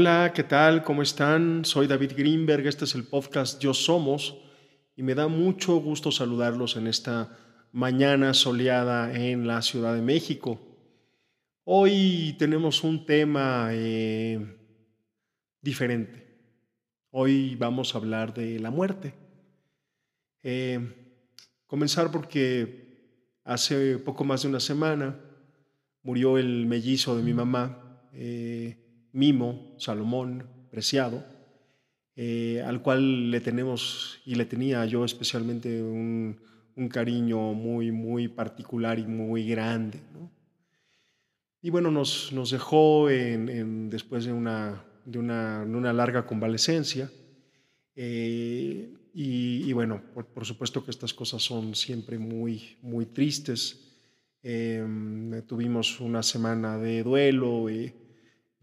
Hola, ¿qué tal? ¿Cómo están? Soy David Greenberg, este es el podcast Yo Somos y me da mucho gusto saludarlos en esta mañana soleada en la Ciudad de México. Hoy tenemos un tema eh, diferente. Hoy vamos a hablar de la muerte. Eh, comenzar porque hace poco más de una semana murió el mellizo de mi mamá, eh, Mimo Salomón Preciado, eh, al cual le tenemos y le tenía yo especialmente un, cariño muy, muy particular y muy grande. Y bueno, nos, nos dejó después de una, de, una, larga convalecencia. Eh, y, bueno, por, supuesto que estas cosas son siempre muy, muy tristes. Em, tuvimos una semana de duelo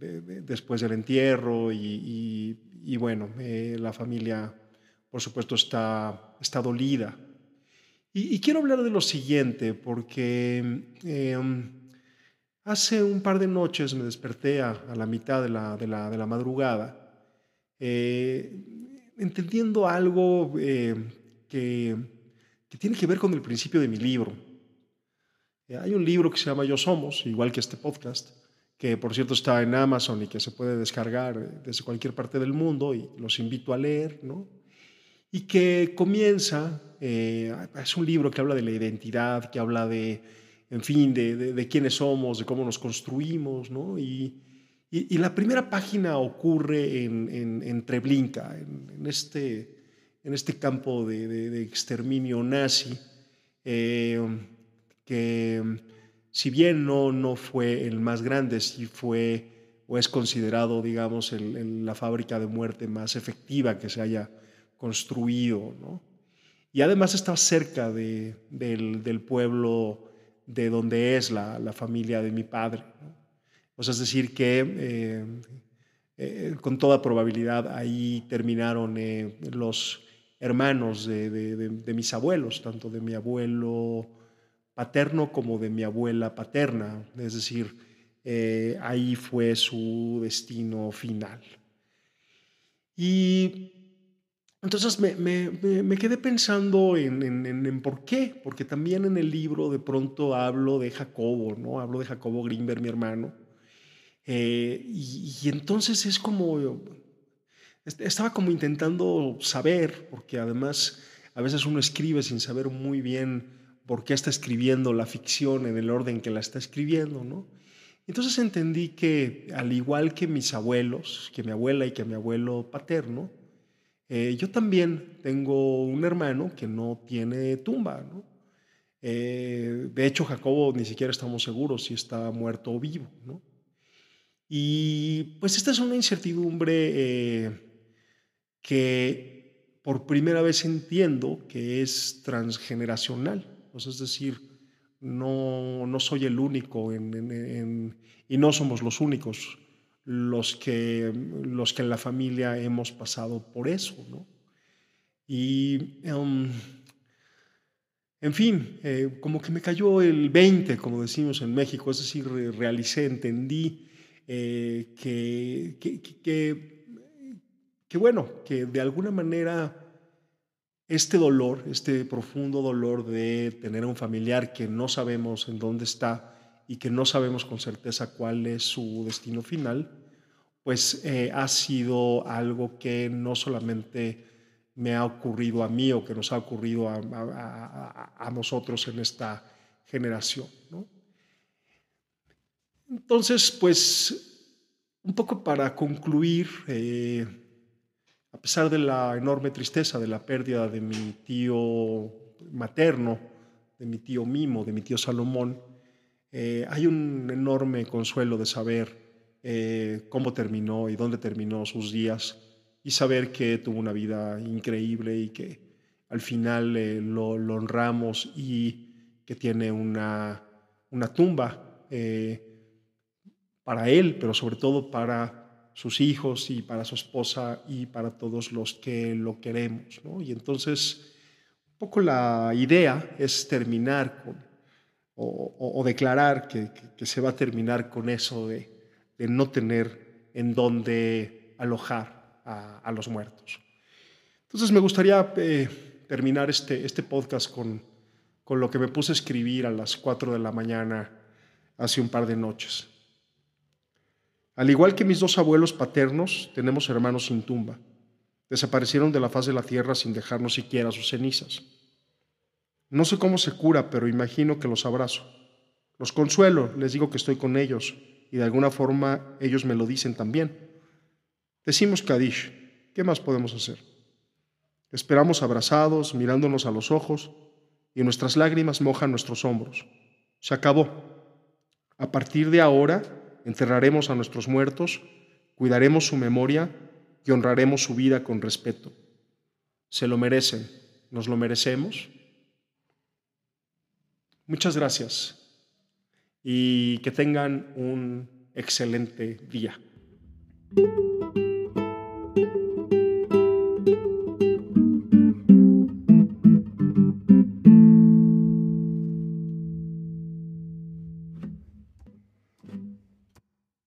eh, después del entierro y, bueno, eh, la familia, por supuesto, está, está dolida. Y, quiero hablar de lo siguiente, porque em, hace un par de noches me desperté a, la mitad de la, de la, la madrugada, eh, entendiendo algo que, que tiene que ver con el principio de mi libro. Hay un libro que se llama Yo Somos, igual que este podcast, que por cierto está en Amazon y que se puede descargar desde cualquier parte del mundo y los invito a leer, ¿no? Y que comienza, eh, es un libro que habla de la identidad, que habla de, en fin, de, de, quiénes somos, de cómo nos construimos, ¿no? Y, y, la primera página ocurre en, en, en Treblinka, en, este, en este campo de, de exterminio nazi. Eh, que si bien no, no fue el más grande, sí fue o es considerado, digamos, la fábrica de muerte más efectiva que se haya construido. ¿no? Y además está cerca de, del, pueblo de donde es la, la familia de mi padre. O sea, es decir, que eh, eh, con toda probabilidad ahí terminaron eh, los hermanos de, mis abuelos, tanto de mi abuelo paterno como de mi abuela paterna, es decir, eh, ahí fue su destino final. Y entonces me, quedé pensando en, por qué, porque también en el libro de pronto hablo de Jacobo, ¿no? Hablo de Jacobo Grimberg, mi hermano. Eh, y, y, entonces es como, estaba como intentando saber, porque además a veces uno escribe sin saber muy bien por qué está escribiendo la ficción en el orden que la está escribiendo, ¿no? Entonces entendí que al igual que mis abuelos, que mi abuela y que mi abuelo paterno, eh, yo también tengo un hermano que no tiene tumba, ¿no? Eh, de hecho, Jacobo ni siquiera estamos seguros si está muerto o vivo, ¿no? Y pues esta es una incertidumbre eh, que por primera vez entiendo que es transgeneracional. Pues, es decir, no, no soy el único y no somos los únicos los que, los que en la familia hemos pasado por eso. ¿no? Y, em, en fin, eh, como que me cayó el 20, como decimos en México, es decir, realicé, entendí eh, que, que, bueno, que de alguna manera este dolor, este profundo dolor de tener un familiar que no sabemos en dónde está y que no sabemos con certeza cuál es su destino final, pues eh, ha sido algo que no solamente me ha ocurrido a mí o que nos ha ocurrido a, nosotros en esta generación. Entonces, pues, un poco para concluir, eh, a pesar de la enorme tristeza de la pérdida de mi tío materno, de mi tío Mimo, de mi tío Salomón, eh, hay un enorme consuelo de saber eh, cómo terminó y dónde terminó sus días y saber que tuvo una vida increíble y que al final eh, lo, honramos y que tiene una, una tumba para él, pero sobre todo para sus hijos y para su esposa y para todos los que lo queremos. Y entonces, un poco la idea es terminar con, o, declarar que, se va a terminar con eso de, no tener en donde alojar a, los muertos. Entonces me gustaría eh, terminar este, este podcast con, con lo que me puse a escribir a las 4 de la mañana hace un par de noches. Al igual que mis dos abuelos paternos, tenemos hermanos sin tumba. Desaparecieron de la faz de la tierra sin dejarnos siquiera sus cenizas. No sé cómo se cura, pero imagino que los abrazo. Los consuelo, les digo que estoy con ellos y de alguna forma ellos me lo dicen también. Decimos Kadish, ¿qué más podemos hacer? Esperamos abrazados, mirándonos a los ojos, y nuestras lágrimas mojan nuestros hombros. Se acabó. A partir de ahora, enterraremos a nuestros muertos, cuidaremos su memoria y honraremos su vida con respeto. Se lo merecen, nos lo merecemos. Muchas gracias y que tengan un excelente día.